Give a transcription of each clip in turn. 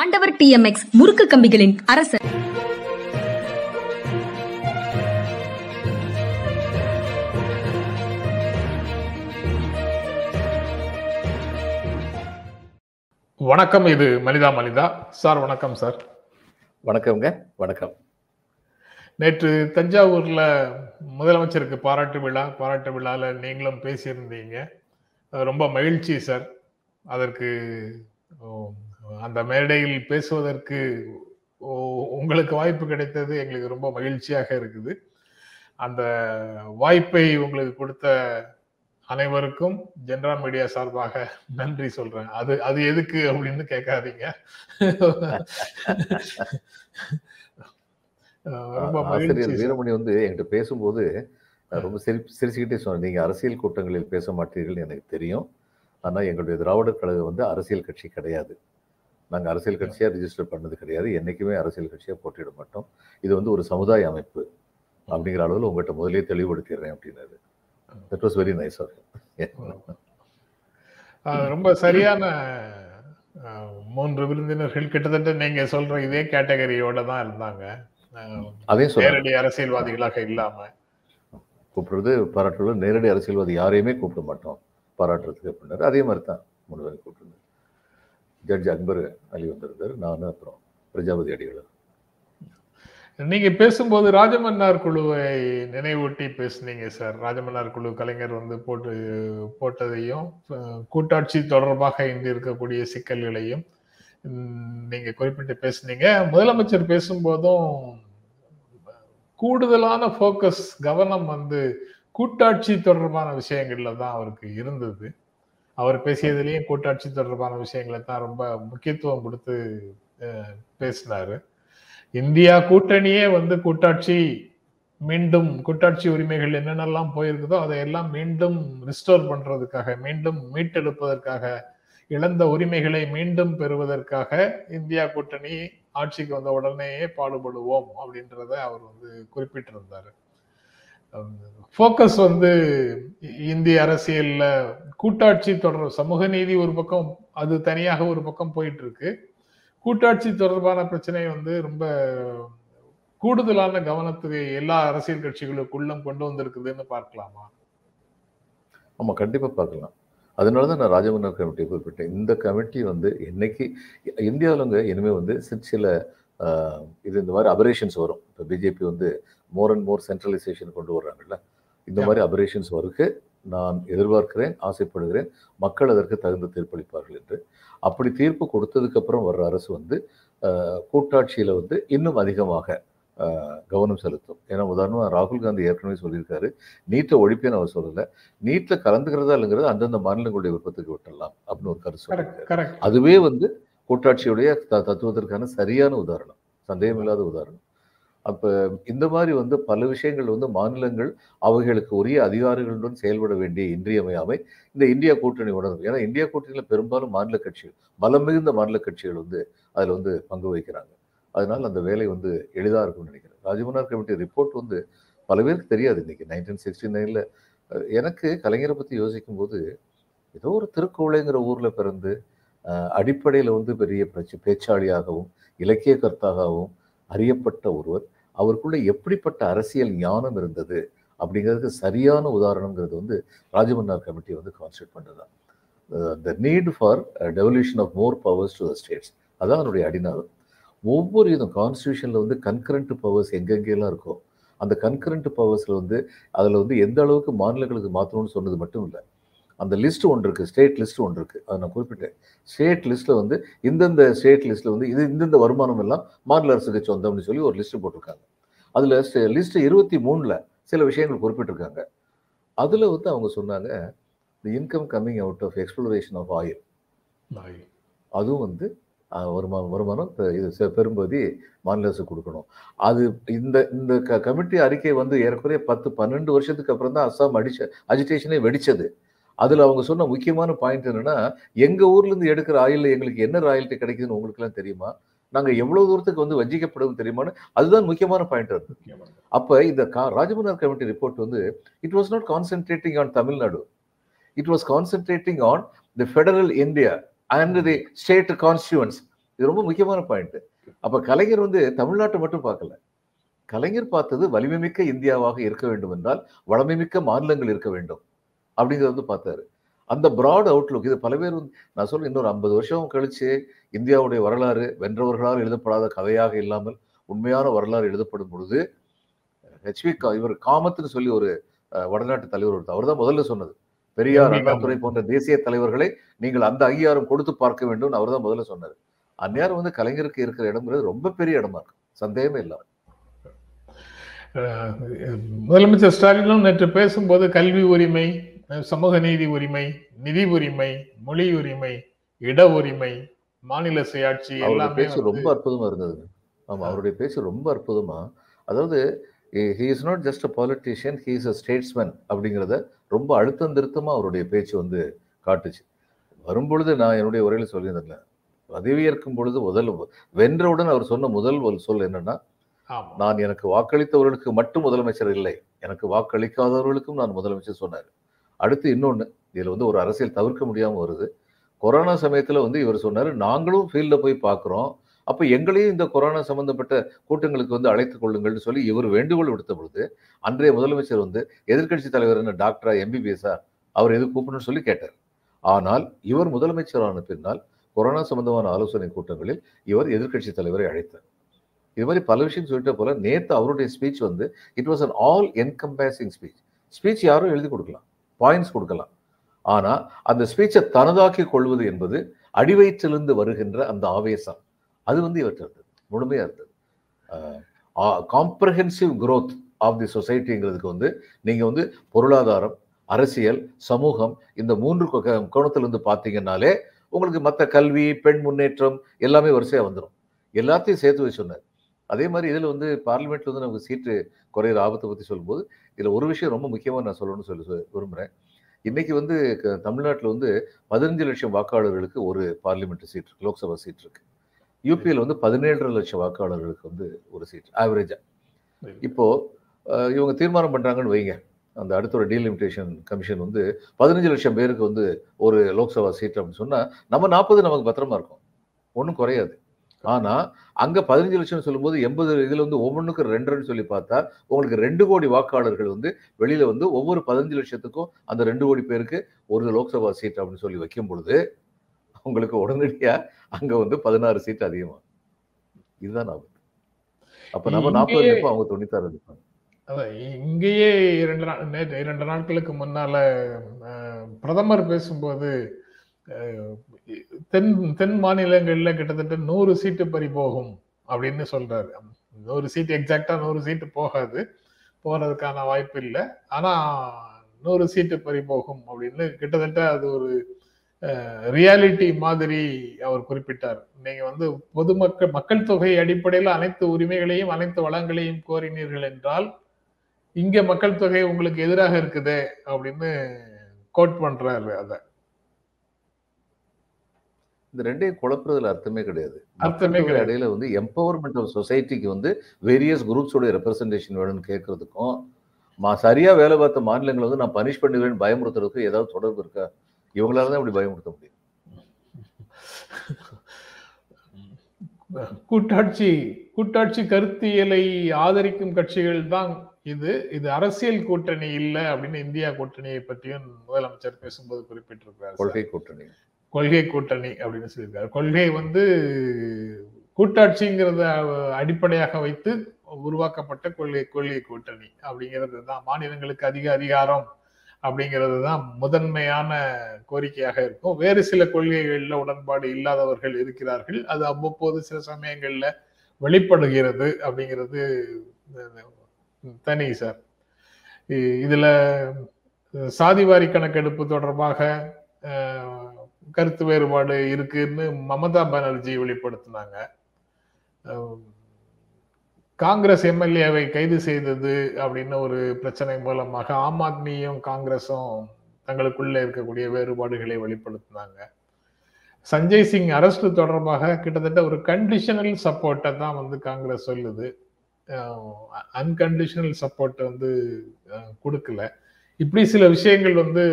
ஆண்டவர் டிஎம்எக்ஸ் முறுக்கு கம்பிகளின் அரசர். வணக்கம் இது மனிதா மனிதா. சார் வணக்கம் சார். வணக்கம்ங்க வணக்கம். நேற்று தஞ்சாவூர்ல முதலமைச்சருக்கு பாராட்டு விழா பாராட்டு விழால நீங்களும் பேசியிருந்தீங்க. ரொம்ப மகிழ்ச்சி சார். அதற்கு அந்த மேடையில் பேசுவதற்கு உங்களுக்கு வாய்ப்பு கிடைத்தது எங்களுக்கு ரொம்ப மகிழ்ச்சியாக இருக்குது. அந்த வாய்ப்பை உங்களுக்கு கொடுத்த அனைவருக்கும் ஜென்ரா மீடியா சார்பாக நன்றி சொல்றேன். அது அது எதுக்கு அப்படின்னு கேட்காதீங்க. ஆசிரியர். வீரமணி வந்து என்கிட்ட பேசும்போது ரொம்ப சிரி சிரிச்சுக்கிட்டே சொன்னார். நீங்க அரசியல் கூட்டங்களில் பேச மாட்டீர்கள் எனக்கு தெரியும். ஆனா எங்களுடைய திராவிடர் கழகம் வந்து அரசியல் கட்சி கிடையாது. நாங்க அரசியல் கட்சியா ரிஜிஸ்டர் பண்ணது கிடையாது. என்னைக்குமே அரசியல் கட்சியா போட்டியிட மாட்டோம். இது வந்து ஒரு சமுதாய அமைப்பு அப்படிங்கிற அளவில் உங்கள்கிட்ட முதலே தெளிவுபடுத்திடுறேன் அப்படின்னாரு. That was very nice of ரொம்ப சரியான மூன்று விருந்தினர்கள் கிட்டத்தட்ட நீங்க சொல்ற இதே கேட்டகரியோட தான் இருந்தாங்க. சொன்னார் நேரடி அரசியல்வாதிகளாக இல்லாம. கூப்பிடுறது பாராட்டுறது நேரடி அரசியல்வாதி யாரையுமே கூப்பிட மாட்டோம். பாராட்டுறதுக்கு அப்படின்னாரு. அதே மாதிரி தான் மூணு பேரும் கூப்பிட்டுருந்தார். ஜட்ஜ் அக்பர் அலி வந்திருந்தார். நான் அப்புறம் பிரஜாபதி அடிகளும் நீங்க பேசும்போது ராஜமன்னார் குழுவை நினைவூட்டி பேசுனீங்க சார். ராஜமன்னார் குழு கலைஞர் வந்து போட்டு போட்டதையும் கூட்டாட்சி தொடர்பாக இன்று இருக்கக்கூடிய சிக்கல்களையும் நீங்க குறிப்பிட்டு பேசுனீங்க. முதலமைச்சர் பேசும்போதும் கூடுதலான ஃபோக்கஸ் கவனம் வந்து கூட்டாட்சி தொடர்பான விஷயங்கள்ல தான் அவருக்கு இருந்தது. அவர் பேசியதுலேயும் கூட்டாட்சி தொடர்பான விஷயங்களை தான் ரொம்ப முக்கியத்துவம் கொடுத்து பேசினாரு. இந்தியா கூட்டணியே வந்து கூட்டாட்சி மீண்டும் கூட்டாட்சி உரிமைகள் என்னென்னலாம் போயிருக்குதோ அதையெல்லாம் மீண்டும் ரிஸ்டோர் பண்றதுக்காக மீண்டும் மீட்டெடுப்பதற்காக இழந்த உரிமைகளை மீண்டும் பெறுவதற்காக இந்தியா கூட்டணி ஆட்சிக்கு வந்த உடனேயே பாடுபடுவோம் அப்படின்றத அவர் வந்து குறிப்பிட்டிருந்தாரு. ஃபோக்கஸ் வந்து இந்திய அரசியல்ல கூட்டாட்சி தொடர் சமூக நீதி ஒரு பக்கம் அது தனியாக ஒரு பக்கம் போயிட்டு இருக்கு கூட்டாட்சி தொடர்பான பிரச்சனை வந்து ரொம்ப கூடுதலான கவனத்துக்கு எல்லா அரசியல் கட்சிகளுக்குள்ளும் கொண்டு வந்திருக்குதுன்னு பார்க்கலாமா? ஆமா கண்டிப்பாக பார்க்கலாம். அதனால தான் நான் ராஜமன்னர் கமிட்டியை குறிப்பிட்டேன். இந்த கமிட்டி வந்து என்னைக்கு இந்தியாவிலங்க இனிமேல் வந்து சில சில ஆஹ், இது இந்த மாதிரி அபரேஷன்ஸ் வரும். இப்போ பிஜேபி வந்து மோர் அண்ட் மோர் சென்ட்ரலைசேஷன் கொண்டு வர்றாங்கல்ல? இந்த மாதிரி அபரேஷன்ஸ் வருக்கு நான் எதிர்பார்க்கிறேன் ஆசைப்படுகிறேன். மக்கள் அதற்கு தகுந்த தீர்ப்பளிப்பார்கள் என்று. அப்படி தீர்ப்பு கொடுத்ததுக்கு அப்புறம் வர்ற அரசு வந்து கூட்டாட்சியில வந்து இன்னும் அதிகமாக கவனம் செலுத்தும். ஏன்னா உதாரணமா ராகுல் காந்தி ஏற்கனவே சொல்லியிருக்காரு. நீட்டை ஒழிப்பேன்னு அவர் சொல்லலை. நீட்ல கலந்துக்கிறதா இல்லைங்கிறது அந்தந்த மாநிலங்களுடைய விருப்பத்துக்கு விட்டுடலாம் அப்படின்னு ஒரு கருத்து சொல்லியிருக்காரு. அதுவே வந்து கூட்டாட்சியுடைய த- தத்துவத்திற்கான சரியான உதாரணம். சந்தேகமில்லாத உதாரணம். அப்போ இந்த மாதிரி வந்து பல விஷயங்கள் வந்து மாநிலங்கள் அவைகளுக்கு உரிய அதிகாரிகளுடன் செயல்பட வேண்டிய இன்றியமையாமை இந்த இந்தியா கூட்டணி உணர்வு. ஏன்னா இந்தியா கூட்டணியில் பெரும்பாலும் மாநில கட்சிகள் பலம் மிகுந்த மாநில கட்சிகள் வந்து அதில் வந்து பங்கு வகிக்கிறாங்க. அதனால் அந்த வேலை வந்து எளிதாக இருக்கும்னு நினைக்கிறேன். ராஜமன்னார் கமிட்டி ரிப்போர்ட் வந்து பல பேருக்கு தெரியாது இன்னைக்கு. நைன்டீன் சிக்ஸ்டி நைனில் எனக்கு கலைஞரை பற்றி யோசிக்கும் போது ஏதோ ஒரு திருக்கோளைங்கிற ஊரில் பிறந்து அடிப்படையில் வந்து பெரிய பிரச்ச பேச்சாளியாகவும் இலக்கிய கர்த்தாகவும் அறியப்பட்ட ஒருவர். அவருக்குள்ள எப்படிப்பட்ட அரசியல் ஞானம் இருந்தது அப்படிங்கிறதுக்கு சரியான உதாரணங்கிறது வந்து ராஜமன்னார் கமிட்டி வந்து கான்ஸ்டியூட் பண்ணுறது the need for devolution of more powers to the states அதான் அதனுடைய அடிநாதம். ஒவ்வொரு இதுவும் கான்ஸ்டியூஷனில் வந்து கன்கரண்ட் பவர்ஸ் எங்கெங்கெல்லாம் இருக்கோ அந்த கன்கரண்ட் பவர்ஸில் வந்து அதில் வந்து எந்த அளவுக்கு மாநிலங்களுக்கு மாற்றணும்னு சொன்னது மட்டும் இல்லை. அந்த லிஸ்ட் ஒன்று இருக்கு ஸ்டேட் லிஸ்ட் ஒன்று இருக்கு. அதை நான் குறிப்பிட்டேன். ஸ்டேட் லிஸ்ட்ல வந்து இந்தந்த ஸ்டேட் லிஸ்ட்ல வந்து இது இந்தந்த வருமானம் எல்லாம் மாநில அரசுக்கு சொந்தம்னு சொல்லி ஒரு லிஸ்ட் போட்டிருக்காங்க. அதுல லிஸ்ட் இருபத்தி மூணுல சில விஷயங்கள் குறிப்பிட்டிருக்காங்க. அதுல வந்து அவங்க சொன்னாங்க the income coming out of exploration of oil. அதுவும் வந்து வருமானம் வருமானம் இது பெரும்பகுதி மாநில அரசு கொடுக்கணும். அது இந்த இந்த க கமிட்டி அறிக்கை வந்து ஏறக்குறைய பத்து பன்னெண்டு வருஷத்துக்கு அப்புறம் தான் அஸ்ஸாம் அடிச்ச அஜிடேஷனே வெடிச்சது. அதுல அவங்க சொன்ன முக்கியமான பாயிண்ட் என்னன்னா எங்க ஊர்ல இருந்து எடுக்கிற ஆயில் எங்களுக்கு என்ன ராயல்ட்டி கிடைக்குதுன்னு உங்களுக்கு எல்லாம் தெரியுமா? நாங்க எவ்வளவு தூரத்துக்கு வந்து வஞ்சிக்கப்படுவோம் தெரியுமான்னு? அதுதான் முக்கியமான பாயிண்ட் இருக்கு அப்ப இந்த கா ராஜமன்னார் கமிட்டி ரிப்போர்ட் வந்து it was not concentrating on Tamil Nadu it was concentrating on the federal India and the state constituents இது ரொம்ப முக்கியமான பாயிண்ட் அப்ப கலைஞர் வந்து தமிழ்நாட்டை மட்டும் பார்க்கல. கலைஞர் பார்த்தது வலிமைமிக்க இந்தியாவாக இருக்க வேண்டும் என்றால் வளமைமிக்க மாநிலங்கள் இருக்க வேண்டும். அப்படிங்கிறத வந்து பார்த்தாரு. அந்த பிராட் அவுட்லுக் இது பல பேர் நான் சொல்றேன் இன்னொரு ஐம்பது வருஷம் கழிச்சு இந்தியாவுடைய வரலாறு வென்றவர்களால் எழுதப்படாத கதையாக இல்லாமல் உண்மையான வரலாறு எழுதப்படும் பொழுது ஹெச்வி இவர் காமத்னு சொல்லி ஒரு வடநாட்டு தலைவர் ஒருத்தர் அவர் தான் முதல்ல சொன்னது. பெரியார். அண்ணாதுரை போன்ற தேசிய தலைவர்களை நீங்கள் அந்த அங்கீகாரம் கொடுத்து பார்க்க வேண்டும் அவர் தான் முதல்ல சொன்னார். அந்நேரம் வந்து கலைஞருக்கு இருக்கிற இடம்ங்கிறது ரொம்ப பெரிய இடமா இருக்கு. சந்தேகமே இல்லாம முதலமைச்சர் ஸ்டாலினும் நேற்று பேசும்போது கல்வி உரிமை சமூக நீதி உரிமை நிதி உரிமை மொழி உரிமை இட உரிமை மாநில சுயாட்சி எல்லாமே பேச்சு ரொம்ப அற்புதமா இருந்தது ஆமா அவருடைய பேச்சு ரொம்ப அற்புதமா. அதாவது he is not just a politician he is a statesman அப்படிங்கிறத ரொம்ப அழுத்தம் திருத்தமா அவருடைய பேச்சு வந்து காட்டுச்சு. வரும்பொழுது நான் என்னுடைய உரையில் சொல்லியிருந்தேன் பதவியேற்கும் பொழுது முதல் வென்றவுடன் அவர் சொன்ன முதல் ஒரு சொல் என்னன்னா நான் எனக்கு வாக்களித்தவர்களுக்கு மட்டும் முதலமைச்சர் இல்லை எனக்கு வாக்களிக்காதவர்களுக்கும் நான் முதலமைச்சர் சொன்னார். அடுத்து இன்னொன்று இதில் வந்து ஒரு அரசியல் தவிர்க்க முடியாமல் வருது. கொரோனா சமயத்தில் வந்து இவர் சொன்னார் நாங்களும் ஃபீல்டில் போய் பார்க்குறோம் அப்போ எங்களையும் இந்த கொரோனா சம்மந்தப்பட்ட கூட்டங்களுக்கு வந்து அழைத்துக் கொள்ளுங்கள்னு சொல்லி இவர் வேண்டுகோள் விடுத்த பொழுது அன்றைய முதலமைச்சர் வந்து எதிர்க்கட்சி தலைவர் என்ன டாக்டரா எம்பிபிஎஸ்ஆ அவர் எது கூப்பிடணும்னு சொல்லி கேட்டார். ஆனால் இவர் முதலமைச்சரான பின்னால் கொரோனா சம்பந்தமான ஆலோசனை கூட்டங்களில் இவர் எதிர்க்கட்சி தலைவரை அழைத்தார். இது மாதிரி பல விஷயம் சொல்லிட்ட போல நேற்று அவருடைய ஸ்பீச் வந்து it was an all encompassing speech speech யாரும் எழுதி கொடுக்கலாம். பாயிண்ட்ஸ் கொடுக்கலாம். ஆனால் அந்த ஸ்பீச்சை தனதாக்கி கொள்வது என்பது அடிவயிற்றிலிருந்து வருகின்ற அந்த ஆவேசம். அது வந்து இவற்றை இருந்தது முழுமையா இருந்தது காம்ப்ரஹென்சிவ் growth ஆஃப் தி சொசைட்டிங்கிறதுக்கு வந்து நீங்கள் வந்து பொருளாதாரம் அரசியல் சமூகம் இந்த மூன்று கோணத்திலிருந்து பார்த்தீங்கன்னாலே உங்களுக்கு மற்ற கல்வி பெண் முன்னேற்றம் எல்லாமே வரிசையாக வந்துடும் எல்லாத்தையும் சேர்த்து வச்சு சொன்னார். அதே மாதிரி இதில் வந்து பார்லிமெண்ட்ல வந்து நமக்கு சீட்டு குறையிற ஆபத்தை பற்றி சொல்லும்போது இதில் ஒரு விஷயம் ரொம்ப முக்கியமாக நான் சொல்லணும்னு சொல்லி விரும்புகிறேன் இன்னைக்கு வந்து தமிழ்நாட்டில் வந்து பதினஞ்சு லட்சம் வாக்காளர்களுக்கு ஒரு பார்லிமெண்ட் சீட் இருக்கு லோக்சபா சீட் இருக்கு. யூபியில் வந்து பதினேழரை லட்சம் வாக்காளர்களுக்கு வந்து ஒரு சீட் ஆவரேஜா இப்போ அஹ், இவங்க தீர்மானம் பண்றாங்கன்னு வைங்க. அந்த அடுத்த ஒரு டீலிமிட்டேஷன் கமிஷன் வந்து பதினஞ்சு லட்சம் பேருக்கு வந்து ஒரு லோக்சபா சீட் அப்படின்னு சொன்னா நம்ம நாற்பது நமக்கு பத்திரமா இருக்கும். ஒன்றும் குறையாது. ஆனா அங்க பதினஞ்சு லட்சம் சொல்லும்போது எண்பது இதுல வந்து ஒவ்வொன்றுக்கும் ரெண்டுன்னு சொல்லி பார்த்தா உங்களுக்கு ரெண்டு கோடி வாக்காளர்கள் வந்து வெளியில வந்து ஒவ்வொரு பதினஞ்சு லட்சத்துக்கும் அந்த ரெண்டு கோடி பேருக்கு ஒரு லோக்சபா சீட் அப்படின்னு சொல்லி வைக்கும் பொழுது உங்களுக்கு உடனடியா அங்க வந்து பதினாறு சீட் அதிகமாகும் இதுதான் ஆபத்து அப்ப நம்ம நாற்பது இருப்போம் அவங்க தொண்ணூத்தாறு இருப்பாங்க இங்கேயே இரண்டு நாள் நேற்று இரண்டு நாட்களுக்கு முன்னால பிரதமர் பேசும்போது தென் தென் மாநிலங்களில் கிட்டத்தட்ட நூறு சீட்டு பறி போகும் அப்படின்னு சொல்றாரு. நூறு சீட்டு எக்ஸாக்டா நூறு சீட்டு போகாது. போறதுக்கான வாய்ப்பு இல்லை. ஆனா நூறு சீட்டு பறி போகும் அப்படின்னு கிட்டத்தட்ட அது ஒரு ரியாலிட்டி மாதிரி அவர் குறிப்பிட்டார். நீங்க வந்து பொதுமக்கள் மக்கள் தொகை அடிப்படையில் அனைத்து உரிமைகளையும் அனைத்து வளங்களையும் கோரினீர்கள் என்றால் இங்க மக்கள் தொகை உங்களுக்கு எதிராக இருக்குது அப்படின்னு கோட் பண்றாரு அதை. இந்த ரெண்டையும் குழப்புறதுல அர்த்தமே கிடையாது. அர்த்தமே கிடையாது. இடையில வந்து எம்பவர்மெண்ட் ஆஃப் சொசைட்டிக்கு வந்து வேரியஸ் குரூப்ஸோட ரெப்ரசன்டேஷன் வேணும்னு கேட்கறதுக்கும் மா சரியா வேலை பார்த்த மாநிலங்களை வந்து நான் பனிஷ் பண்ணுவேன்னு பயமுறுத்துறதுக்கும் ஏதாவது தொடர்பு இருக்கா? இவங்களால தான் இப்படி பயமுறுத்த முடியும். கூட்டாட்சி கூட்டாட்சி கருத்தியலை ஆதரிக்கும் கட்சிகள் தான் இது. இது அரசியல் கூட்டணி இல்ல அப்படின்னு இந்தியா கூட்டணியை பற்றியும் முதலமைச்சர் பேசும்போது குறிப்பிட்டிருக்கிறார். கொள்கை கூட்டணி. கொள்கை கூட்டணி அப்படின்னு சொல்லியிருக்காரு. கொள்கை வந்து கூட்டாட்சிங்கிறத அடிப்படையாக வைத்து உருவாக்கப்பட்ட கொள்கை கொள்கை கூட்டணி அப்படிங்கிறது தான் மாநிலங்களுக்கு அதிக அதிகாரம் அப்படிங்கிறது தான் முதன்மையான கோரிக்கையாக இருக்கும். வேறு சில கொள்கைகளில் உடன்பாடு இல்லாதவர்கள் இருக்கிறார்கள். அது அவ்வப்போது சில சமயங்களில் வெளிப்படுகிறது அப்படிங்கிறது தனி சார். இதில் இதுல சாதிவாரி கணக்கெடுப்பு தொடர்பாக கருத்து வேறுபாடு இருக்குன்னு மமதா பானர்ஜி வெளிப்படுத்தினாங்க. காங்கிரஸ் எம்எல்ஏவை கைது செய்தது அப்படின்னு ஒரு பிரச்சனை மூலமாக ஆம் ஆத்மியும் காங்கிரஸும் தங்களுக்குள்ளே இருக்கக்கூடிய வேறுபாடுகளை வெளிப்படுத்தினாங்க. சஞ்சய் சிங் அரசு தொடர்பாக கிட்டத்தட்ட ஒரு கண்டிஷனல் சப்போர்ட்டை தான் வந்து காங்கிரஸ் சொல்லுது. அன்கண்டிஷனல் சப்போர்ட்டை வந்து கொடுக்கல. இப்படி சில விஷயங்கள் வந்து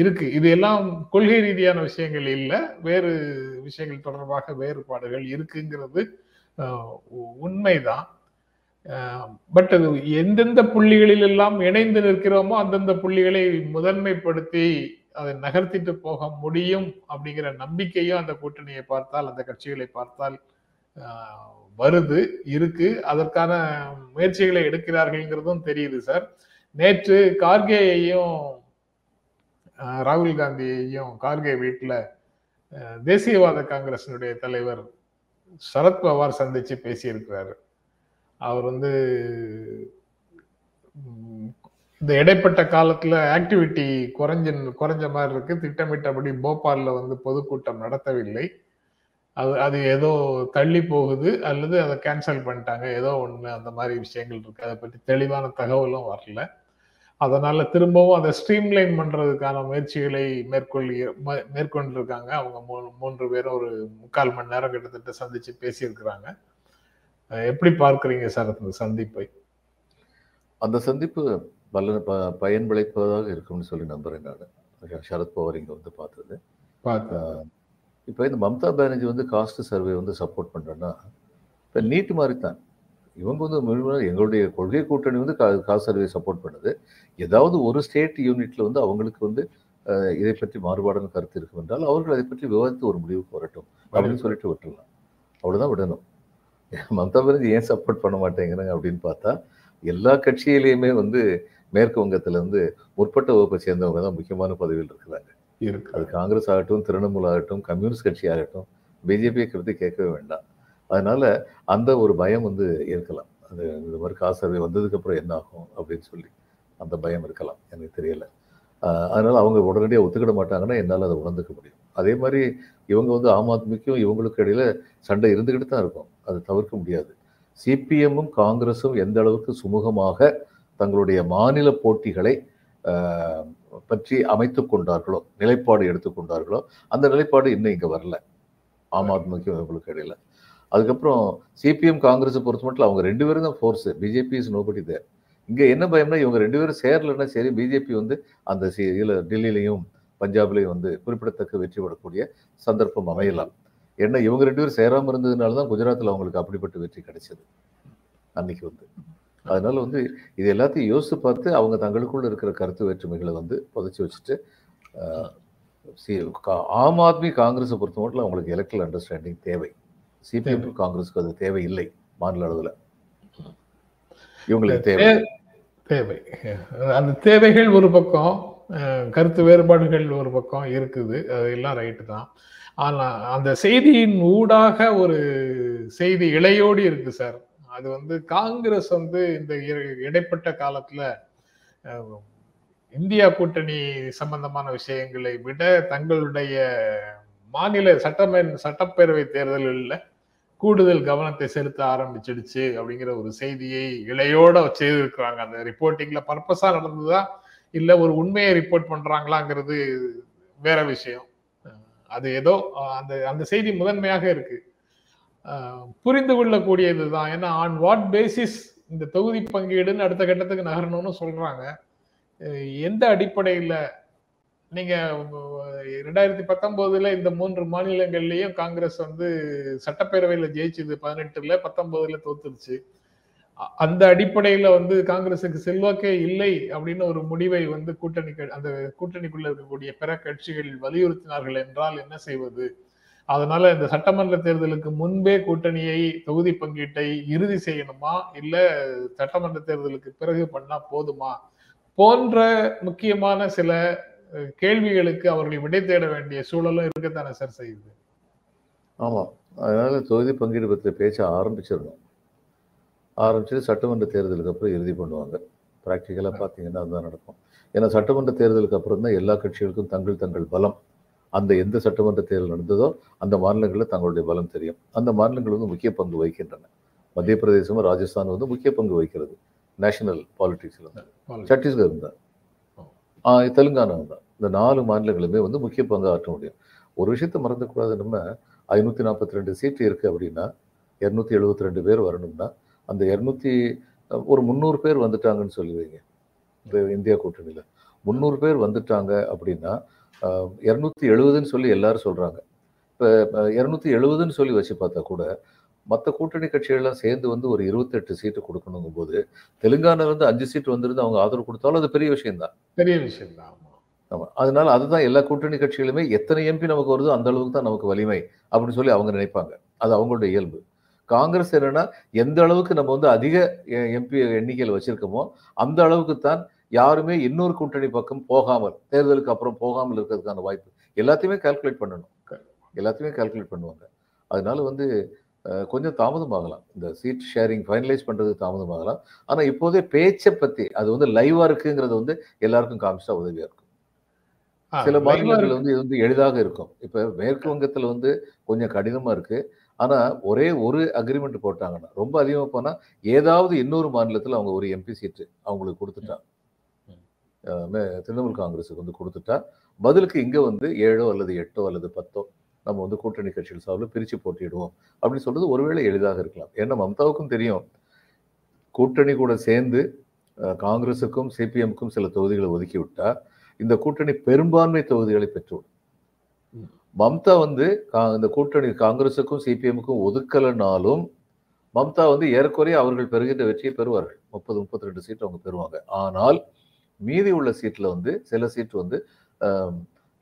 இருக்கு. இது எல்லாம் கொள்கை ரீதியான விஷயங்கள் இல்லை. வேறு விஷயங்கள் தொடர்பாக வேறுபாடுகள் இருக்குங்கிறது உண்மைதான். பட் அது எந்தெந்த புள்ளிகளில் எல்லாம் இணைந்து நிற்கிறோமோ அந்தந்த புள்ளிகளை முதன்மைப்படுத்தி அதை நகர்த்திட்டு போக முடியும் அப்படிங்கிற நம்பிக்கையும் அந்த கூட்டணியை பார்த்தால் அந்த கட்சிகளை பார்த்தால் வருது இருக்கு. அதற்கான முயற்சிகளை எடுக்கிறார்கள்ங்கிறதும் தெரியுது சார். நேற்று கார்கேயையும் ராகுல் காந்தியையும் கார்கே வீட்டில் தேசியவாத காங்கிரசினுடைய தலைவர் சரத்பவார் சந்திச்சு பேசியிருக்கிறாரு. அவர் வந்து இந்த இடைப்பட்ட காலத்துல ஆக்டிவிட்டி குறைஞ்ச குறைஞ்ச மாதிரி இருக்கு. திட்டமிட்டபடி போபால்ல வந்து பொதுக்கூட்டம் நடத்தவில்லை. அது அது ஏதோ தள்ளி போகுது அல்லது அதை கேன்சல் பண்ணிட்டாங்க. ஏதோ ஒன்று அந்த மாதிரி விஷயங்கள் இருக்கு. அதை பற்றி தெளிவான தகவலும் வரல. அதனால திரும்பவும் அதை ஸ்ட்ரீம்லைன் பண்றதுக்கான முயற்சிகளை மேற்கொள்ளி மேற்கொண்டிருக்காங்க. அவங்க மூ- மூன்று பேரும் ஒரு முக்கால் மணி நேரம் கிட்டத்தட்ட சந்திச்சு பேசியிருக்கிறாங்க. எப்படி பார்க்கறீங்க சார் அந்த சந்திப்பை? அந்த சந்திப்பு பல ப பயன் விளைப்பதாக இருக்கும்னு சொல்லி நம்புறேன் நான். சரத்பவார் இங்கே வந்து பார்த்தது. பார்த்து இப்போ இந்த மம்தா பானர்ஜி வந்து காஸ்ட் சர்வே வந்து சப்போர்ட் பண்ணுறேன்னா இப்போ நீட் மாதிரி தான் இவங்க வந்து முழுமையாக எங்களுடைய கொள்கை கூட்டணி வந்து கா காஸ்ட் சர்வே சப்போர்ட் பண்ணுது. ஏதாவது ஒரு ஸ்டேட் யூனிட்ல வந்து அவங்களுக்கு வந்து இதை பற்றி மாறுபாடான கருத்து இருக்கும் என்றால் அவர்கள் அதை பற்றி விவாதித்து ஒரு முடிவுக்கு வரட்டும் அப்படின்னு சொல்லிட்டு விட்டுடலாம் அவ்வளோதான் விடணும். மம்தா பானர்ஜி ஏன் சப்போர்ட் பண்ண மாட்டேங்கிறாங்க அப்படின்னு பார்த்தா எல்லா கட்சியிலையுமே வந்து மேற்கு வங்கத்துல இருந்து முற்பட்ட வகுப்பை சேர்ந்தவங்க தான் முக்கியமான பதவியில் இருக்கிறாங்க. இருக்கு அது காங்கிரஸ் ஆகட்டும் திரிணாமுல் ஆகட்டும் கம்யூனிஸ்ட் கட்சி ஆகட்டும் பிஜேபியை கருத்து கேட்கவே வேண்டாம். அதனால அந்த ஒரு பயம் வந்து இருக்கலாம். அது இந்த மாதிரி காசு வந்ததுக்கு அப்புறம் என்ன ஆகும் அப்படின்னு சொல்லி அந்த பயம் இருக்கலாம். எனக்கு தெரியல. அதனால் அதனால அவங்க உடனடியாக ஒத்துக்கிட மாட்டாங்கன்னா என்னால் அதை உணர்ந்துக்க முடியும். அதே மாதிரி இவங்க வந்து ஆம் ஆத்மிக்கும் இவங்களுக்கு இடையில சண்டை இருந்துக்கிட்டு தான் இருக்கும். அது தவிர்க்க முடியாது. சிபிஎம்மும் காங்கிரஸும் எந்த அளவுக்கு சுமூகமாக தங்களுடைய மாநில போட்டிகளை பற்றி அமைத்து கொண்டார்களோ நிலைப்பாடு எடுத்துக்கொண்டார்களோ அந்த நிலைப்பாடு இன்னும் இங்கே வரல. ஆம் ஆத்மிக்கும் இவங்களுக்கு இடையில. அதுக்கப்புறம் சிபிஎம் காங்கிரஸை பொறுத்த மட்டும் அவங்க ரெண்டு பேரும் தான் force BJP is nobody there இங்கே என்ன பயம்னா இவங்க ரெண்டு பேரும் சேரலைன்னா சரி பிஜேபி வந்து அந்த சி இதில் டெல்லியிலையும் பஞ்சாப்லேயும் வந்து குறிப்பிடத்தக்க வெற்றி பெறக்கூடிய சந்தர்ப்பம் அமையலாம். ஏன்னா இவங்க ரெண்டு பேரும் சேராமல் இருந்ததுனால தான் குஜராத்தில் அவங்களுக்கு அப்படிப்பட்ட வெற்றி கிடைச்சது. அன்னைக்கு வந்து. அதனால வந்து இது எல்லாத்தையும் யோசித்து பார்த்து அவங்க தங்களுக்குள்ள இருக்கிற கருத்து வேற்றுமைகளை வந்து புதைச்சி வச்சுட்டு சி- கா- ஆம் ஆத்மி காங்கிரஸை பொறுத்த மட்டும் அவங்களுக்கு எலக்ட்ரல் அண்டர்ஸ்டாண்டிங் தேவை. சிபிஎம். காங்கிரஸுக்கு அது தேவை இல்லை மாநில அளவில். இவங்களுக்கு தேவை. தேவை. அந்த தேவைகள் ஒரு பக்கம் கருத்து வேறுபாடுகள் ஒரு பக்கம் இருக்குது அது எல்லாம் ரைட்டு தான். ஆனா அந்த செய்தியின் ஊடாக ஒரு செய்தி இழையோடி இருக்கு சார் அது வந்து காங்கிரஸ் வந்து இந்த இடைப்பட்ட காலத்துல இந்தியா கூட்டணி சம்பந்தமான விஷயங்களை விட தங்களுடைய மாநில சட்டமே சட்டப்பேரவை தேர்தலில் கூடுதல் கவனத்தை செலுத்த ஆரம்பிச்சிடுச்சு அப்படிங்கிற ஒரு செய்தியை இளையோட செய்திருக்கிறாங்க. அந்த ரிப்போர்ட்டிங்ல பர்பஸா நடந்ததா இல்ல ஒரு உண்மையை ரிப்போர்ட் பண்றாங்களாங்கிறது வேற விஷயம். அது ஏதோ அந்த அந்த செய்தி முதன்மையாக இருக்கு. புரிந்து கொள்ளக்கூடியது தான். ஏன்னா ஆன் வாட் பேசிஸ் இந்த தொகுதி பங்கீடுன்னு அடுத்த கட்டத்துக்கு நகரணும்னு சொல்றாங்க. எந்த அடிப்படையில நீங்க ரெண்டாயிரத்தி பத்தொன்பதுல இந்த மூன்று மாநிலங்கள்லயும் காங்கிரஸ் வந்து சட்டப்பேரவையில ஜெயிச்சது பதினெட்டுல பத்தொன்பதுல தோத்துருச்சு. அ- அந்த அடிப்படையில வந்து காங்கிரசுக்கு செல்வாக்கே இல்லை அப்படின்னு ஒரு முடிவை வந்து கூட்டணி க- அந்த கூட்டணிக்குள்ள இருக்கக்கூடிய பிற கட்சிகள் வலியுறுத்தினார்கள் என்றால் என்ன செய்வது? அதனால இந்த சட்டமன்ற தேர்தலுக்கு முன்பே கூட்டணியை தொகுதி பங்கீட்டை இறுதி செய்யணுமா? இல்ல சட்டமன்ற தேர்தலுக்கு பிறகு பண்ணா போதுமா? போன்ற முக்கியமான சில கேள்விகளுக்கு அவர்கள் விடை தேட வேண்டிய சூழலும் இருக்கத்தானே சார் செய்யுது? ஆமாம் அதனால தொகுதி பங்கீடு பற்றிய பேச்ச ஆரம்பிச்சிடணும். ஆரம்பிச்சுட்டு சட்டமன்ற தேர்தலுக்கு அப்புறம் இறுதி பண்ணுவாங்க ப்ராக்டிக்கலாக பார்த்தீங்கன்னா அதுதான் நடக்கும். ஏன்னா சட்டமன்ற தேர்தலுக்கு அப்புறம் தான் எல்லா கட்சிகளுக்கும் தங்கள் தங்கள் பலம். அந்த எந்த சட்டமன்ற தேர்தல் நடந்ததோ அந்த மாநிலங்களில் தங்களுடைய பலம் தெரியும். அந்த மாநிலங்கள் வந்து முக்கிய பங்கு வகிக்கின்றன. மத்திய பிரதேசமும் ராஜஸ்தான் வந்து முக்கிய பங்கு வகிக்கிறது. நேஷனல் பாலிடிக்ஸில் சத்தீஸ்கர் இருந்தார் தெலுங்கானா தான். இந்த நாலு மாநிலங்களுமே வந்து முக்கிய பங்கு ஆற்ற முடியும். ஒரு விஷயத்தை மறந்துக்கூடாது. நம்ம ஐநூற்றி நாற்பத்தி ரெண்டு சீட்டு இருக்குது அப்படின்னா இரநூத்தி எழுபத்தி ரெண்டு பேர் வரணும்னா அந்த இரநூத்தி ஒரு முந்நூறு பேர் வந்துட்டாங்கன்னு சொல்லுவீங்க. இந்த இந்தியா கூட்டணியில். முந்நூறு பேர் வந்துட்டாங்க அப்படின்னா இரநூத்தி எழுபதுன்னு சொல்லி எல்லாரும் சொல்கிறாங்க இப்போ இரநூத்தி எழுபதுன்னு சொல்லி வச்சு பார்த்தா கூட மற்ற கூட்டணி கட்சிகள்லாம் சேர்ந்து வந்து ஒரு இருபத்தெட்டு சீட்டு கொடுக்கணுங்கும் போது தெலுங்கானால இருந்து அஞ்சு சீட்டு வந்துருந்து அவங்க ஆதரவு கொடுத்தாலும் அது பெரிய விஷயம் தான். பெரிய விஷயம் தான். ஆமா. ஆமா. அதனால அதுதான் எல்லா கூட்டணி கட்சிகளுமே எத்தனை எம்பி நமக்கு வருதோ அந்த அளவுக்கு தான் நமக்கு வலிமை அப்படின்னு சொல்லி அவங்க நினைப்பாங்க. அது அவங்களுடைய இயல்பு. காங்கிரஸ் என்னன்னா எந்த அளவுக்கு நம்ம வந்து அதிக எம்பி எண்ணிக்கையில் வச்சிருக்கோமோ அந்த அளவுக்கு தான் யாருமே இன்னொரு கூட்டணி பக்கம் போகாமல் தேர்தலுக்கு அப்புறம் போகாமல் இருக்கிறதுக்கான வாய்ப்பு எல்லாத்தையுமே கால்குலேட் பண்ணணும். எல்லாத்தையுமே கால்குலேட் பண்ணுவாங்க. அதனால வந்து கொஞ்சம் தாமதமாகலாம். இந்த சீட் ஷேரிங் ஃபைனலைஸ் பண்றது தாமதமாகலாம். ஆனா இப்போதே பேச்சை பத்தி அது வந்து லைவா இருக்குங்கிறது வந்து எல்லாருக்கும் காமிச்சா உதவியா இருக்கும். சில மாநிலங்கள். வந்து இது வந்து எளிதாக இருக்கும். இப்ப மேற்கு வங்கத்துல வந்து கொஞ்சம் கடினமா இருக்கு. ஆனா ஒரே ஒரு அக்ரிமெண்ட் போட்டாங்கன்னா ரொம்ப அதிகமா போனா ஏதாவது இன்னொரு மாநிலத்துல அவங்க ஒரு எம்பி சீட்டு அவங்களுக்கு கொடுத்துட்டா. ம். அஹ் மே- திரிணாமுல் காங்கிரஸுக்கு வந்து கொடுத்துட்டா. பதிலுக்கு இங்க வந்து ஏழோ அல்லது எட்டோ அல்லது பத்தோ நம்ம வந்து கூட்டணி கட்சிகள் சார்பில் பிரிச்சு போட்டியிடுவோம். அப்படின்னு சொல்றது ஒருவேளை எளிதாக இருக்கலாம். ஏன்னா மம்தாவுக்கும் தெரியும். கூட்டணி கூட சேர்ந்து காங்கிரஸுக்கும் சிபிஎம்க்கும் சில தொகுதிகளை ஒதுக்கி விட்டா இந்த கூட்டணி பெரும்பான்மை தொகுதிகளை பெற்றுவிடும். மம்தா வந்து கா- இந்த கூட்டணி காங்கிரஸுக்கும் சிபிஎம்முக்கும் ஒதுக்கலைனாலும் மம்தா வந்து ஏறக்குறைய அவர்கள் பெறுகின்ற வெற்றியை பெறுவார்கள். முப்பது முப்பத்தி ரெண்டு சீட் அவங்க பெறுவாங்க. ஆனால் மீதி உள்ள சீட்ல வந்து சில சீட் வந்து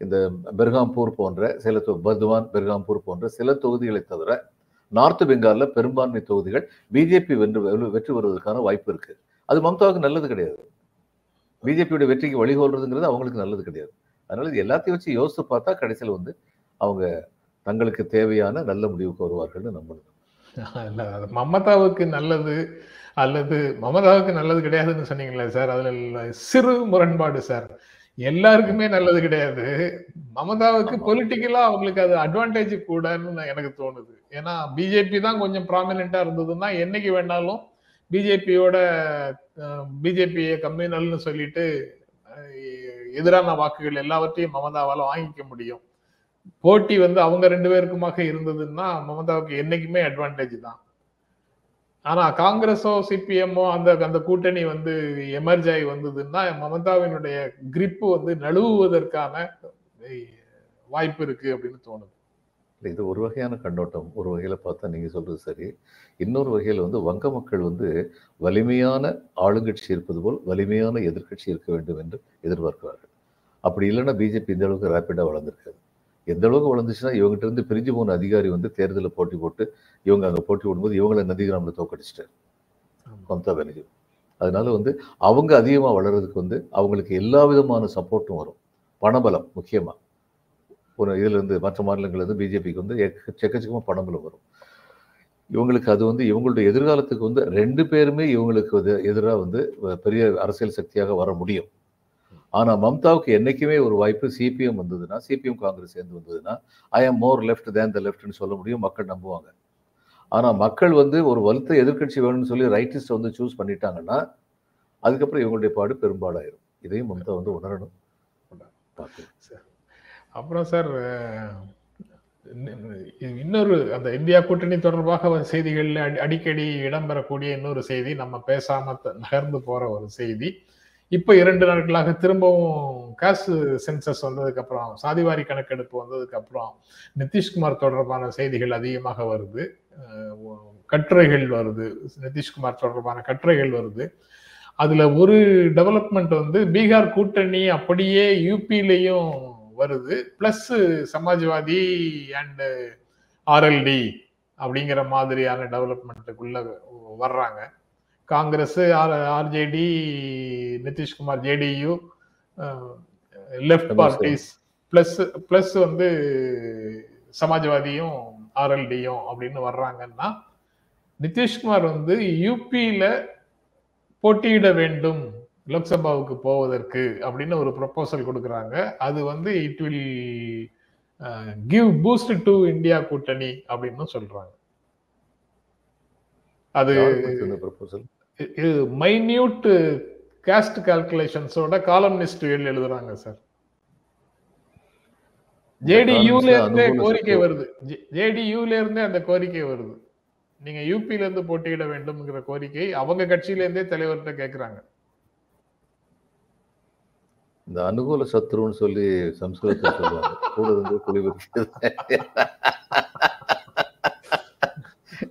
இந்த பெர்காம்பூர் போன்ற சில பர்துவான் பெர்காம்பூர் போன்ற சில தொகுதிகளை தவிர நார்த் பெங்காலில் பெரும்பான்மை தொகுதிகள் பிஜேபி வென்று வெற்றி வருவதற்கான வாய்ப்பு இருக்கு. அது மம்தாவுக்கு நல்லது கிடையாது. பிஜேபியோட வெற்றிக்கு வழிகோல்றதுங்கிறது அவங்களுக்கு நல்லது கிடையாது. அதனால இது எல்லாத்தையும் வச்சு யோசித்து பார்த்தா கடைசியில் வந்து அவங்க தங்களுக்கு தேவையான நல்ல முடிவுக்கு வருவார்கள்னு நம்பணும் மமதாவுக்கு நல்லது அல்லது மமதாவுக்கு நல்லது கிடையாதுன்னு சொன்னீங்களே சார் அதுல சிறு முரண்பாடு சார். எல்லாருக்குமே நல்லது கிடையாது. மமதாவுக்கு. பொலிட்டிக்கலா அவங்களுக்கு அது அட்வான்டேஜ் கூடன்னு எனக்கு தோணுது. ஏன்னா பிஜேபி தான் கொஞ்சம் ப்ராமினெண்டா இருந்ததுன்னா என்னைக்கு வேணாலும் பிஜேபியோட பிஜேபியை கம்யூனல்னு சொல்லிட்டு எதிரான வாக்குகள் எல்லாவற்றையும் மமதாவால வாங்கிக்க முடியும். போட்டி வந்து அவங்க ரெண்டு பேருக்குமாக இருந்ததுன்னா மமதாவுக்கு என்னைக்குமே அட்வான்டேஜ் தான். ஆனா காங்கிரஸோ சிபிஎம்மோ அந்த அந்த கூட்டணி வந்து எமர்ஜ் ஆகி வந்ததுன்னா மமதாவினுடைய கிரிப்பு வந்து நழுவுவதற்கான வாய்ப்பு இருக்கு அப்படின்னு தோணுது. இது ஒரு வகையான கண்ணோட்டம். ஒரு வகையில் பார்த்தா நீங்கள் சொல்கிறது சரி. இன்னொரு வகையில் வந்து வங்க மக்கள் வந்து வலிமையான ஆளுங்கட்சி இருப்பது போல் வலிமையான எதிர்க்கட்சி இருக்க வேண்டும் என்று எதிர்பார்க்கிறார்கள். அப்படி இல்லைன்னா பிஜேபி இந்த அளவுக்கு ரேப்பிடாக வளர்ந்துருக்காது. எந்த அளவுக்கு வளர்ந்துச்சுன்னா இவங்ககிட்ட இருந்து பிரிஞ்சு போன அதிகாரி வந்து தேர்தலில் போட்டி போட்டு இவங்க அங்கே போட்டி போடும்போது இவங்களை நந்திகிராமில் தோக்கடிச்சிட்டாரு மம்தா பானர்ஜி. அதனால வந்து அவங்க அதிகமாக வளர்றதுக்கு வந்து அவங்களுக்கு எல்லா விதமான சப்போர்ட்டும் வரும். பணபலம் முக்கியமாக ஒரு இதுல இருந்து மற்ற மாநிலங்கள்ல இருந்து பிஜேபிக்கு வந்து எக்க- எக்கச்சக்கமா பணபலம் வரும். இவங்களுக்கு அது வந்து இவங்களுடைய எதிர்காலத்துக்கு வந்து ரெண்டு பேருமே இவங்களுக்கு எதிராக வந்து பெரிய அரசியல் சக்தியாக வர முடியும். ஆனால் மம்தாவுக்கு என்றைக்குமே ஒரு வாய்ப்பு சிபிஎம் வந்ததுன்னா சிபிஎம் காங்கிரஸ் சேர்ந்து வந்ததுன்னா ஐ எம் மோர் லெஃப்ட் தேன் த லெஃப்ட்னு சொல்ல முடியும் மக்கள் நம்புவாங்க. ஆனால் மக்கள் வந்து ஒரு வலுத்த எதிர்க்கட்சி வேணும்னு சொல்லி ரைட்டிஸ்ட் வந்து சூஸ் பண்ணிட்டாங்கன்னா அதுக்கப்புறம் இவங்களுடைய பாடு பெரும்பாலாயிரும். இதையும் மம்தா வந்து உணரணும். அப்புறம் சார் இன்னொரு அந்த இந்தியா கூட்டணி தொடர்பாக செய்திகளில் அடி- அடிக்கடி இடம்பெறக்கூடிய இன்னொரு செய்தி நம்ம பேசாம த- நகர்ந்து போற ஒரு செய்தி. இப்போ இரண்டு நாட்களாக திரும்பவும் காசு சென்சஸ் வந்ததுக்கு அப்புறம் சாதிவாரி கணக்கெடுப்பு வந்ததுக்கு அப்புறம் நிதிஷ்குமார் தொடர்பான செய்திகள் அதிகமாக வருது. கட்டுரைகள் வருது. நிதிஷ்குமார் தொடர்பான கட்டுரைகள் வருது. அதுல ஒரு டெவலப்மெண்ட் வந்து பீகார் கூட்டணி அப்படியே யூபிலையும் வருது. பிளஸ் சமாஜ்வாதி அண்டு ஆர்எல்டி அப்படிங்கிற மாதிரியான டெவலப்மெண்ட்டுக்குள்ள வர்றாங்க. Congress R RJD Nitish Kumar JDU left. Parties plus plus வந்து சமாஜ்வாதியும் ஆர்எல்டியும் அப்படின்னு வர்றாங்கன்னா நிதிஷ்குமார் வந்து யூபியில போட்டியிட வேண்டும் லோக்சபாவுக்கு போவதற்கு அப்படின்னு ஒரு ப்ரொபோசல் கொடுக்குறாங்க அது வந்து it will give boost to India கூட்டணி அப்படின்னு சொல்றாங்க அது யார் இது மைன்யூட் காஸ்ட் கால்குலேஷன்ஸோட காலம்னிஸ்டுகள் எழுதுறாங்க சார் ஜேடியூல இருந்தே கோரிக்கை. வருது. ஜேடியூல இருந்தே அந்த கோரிக்கை வருது. நீங்க யூபில இருந்து போட்டியிட வேண்டும்ங்கிற கோரிக்கை அவங்க கட்சியில இருந்தே தலைவர்கிட்ட கேக்குறாங்க. இந்த அனுகூல சத்ருன்னு சொல்லி சம்ஸ்கிருதத்தில் சொல்லுவாங்க. கூட இருந்து குளிர்விக்கிறது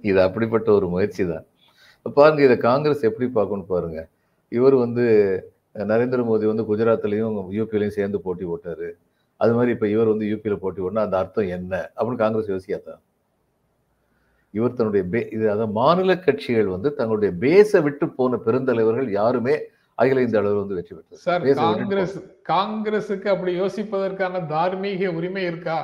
இது அப்படிப்பட்ட ஒரு முயற்சி தான். பாருங்க இதை காங்கிரஸ் எப்படி பார்க்கணும் பாருங்க. இவர் வந்து நரேந்திர மோடி வந்து குஜராத்லயும் யூபிலையும் சேர்ந்து போட்டி போட்டாரு. அது மாதிரி இப்ப இவர் வந்து யூபியில போட்டி போட்டா அந்த அர்த்தம் என்ன? அப்படின்னு காங்கிரஸ் யோசிக்காதான் இவர் தன்னுடைய பே இது அதாவது மாநில கட்சிகள் வந்து தங்களுடைய பேஸை விட்டு போன பெருந்தலைவர்கள் யாருமே அகில இந்த அளவில் வந்து வெற்றி பெற்றது. சார் பேச காங்கிரஸ் காங்கிரஸுக்கு அப்படி யோசிப்பதற்கான தார்மீக உரிமை இருக்கா?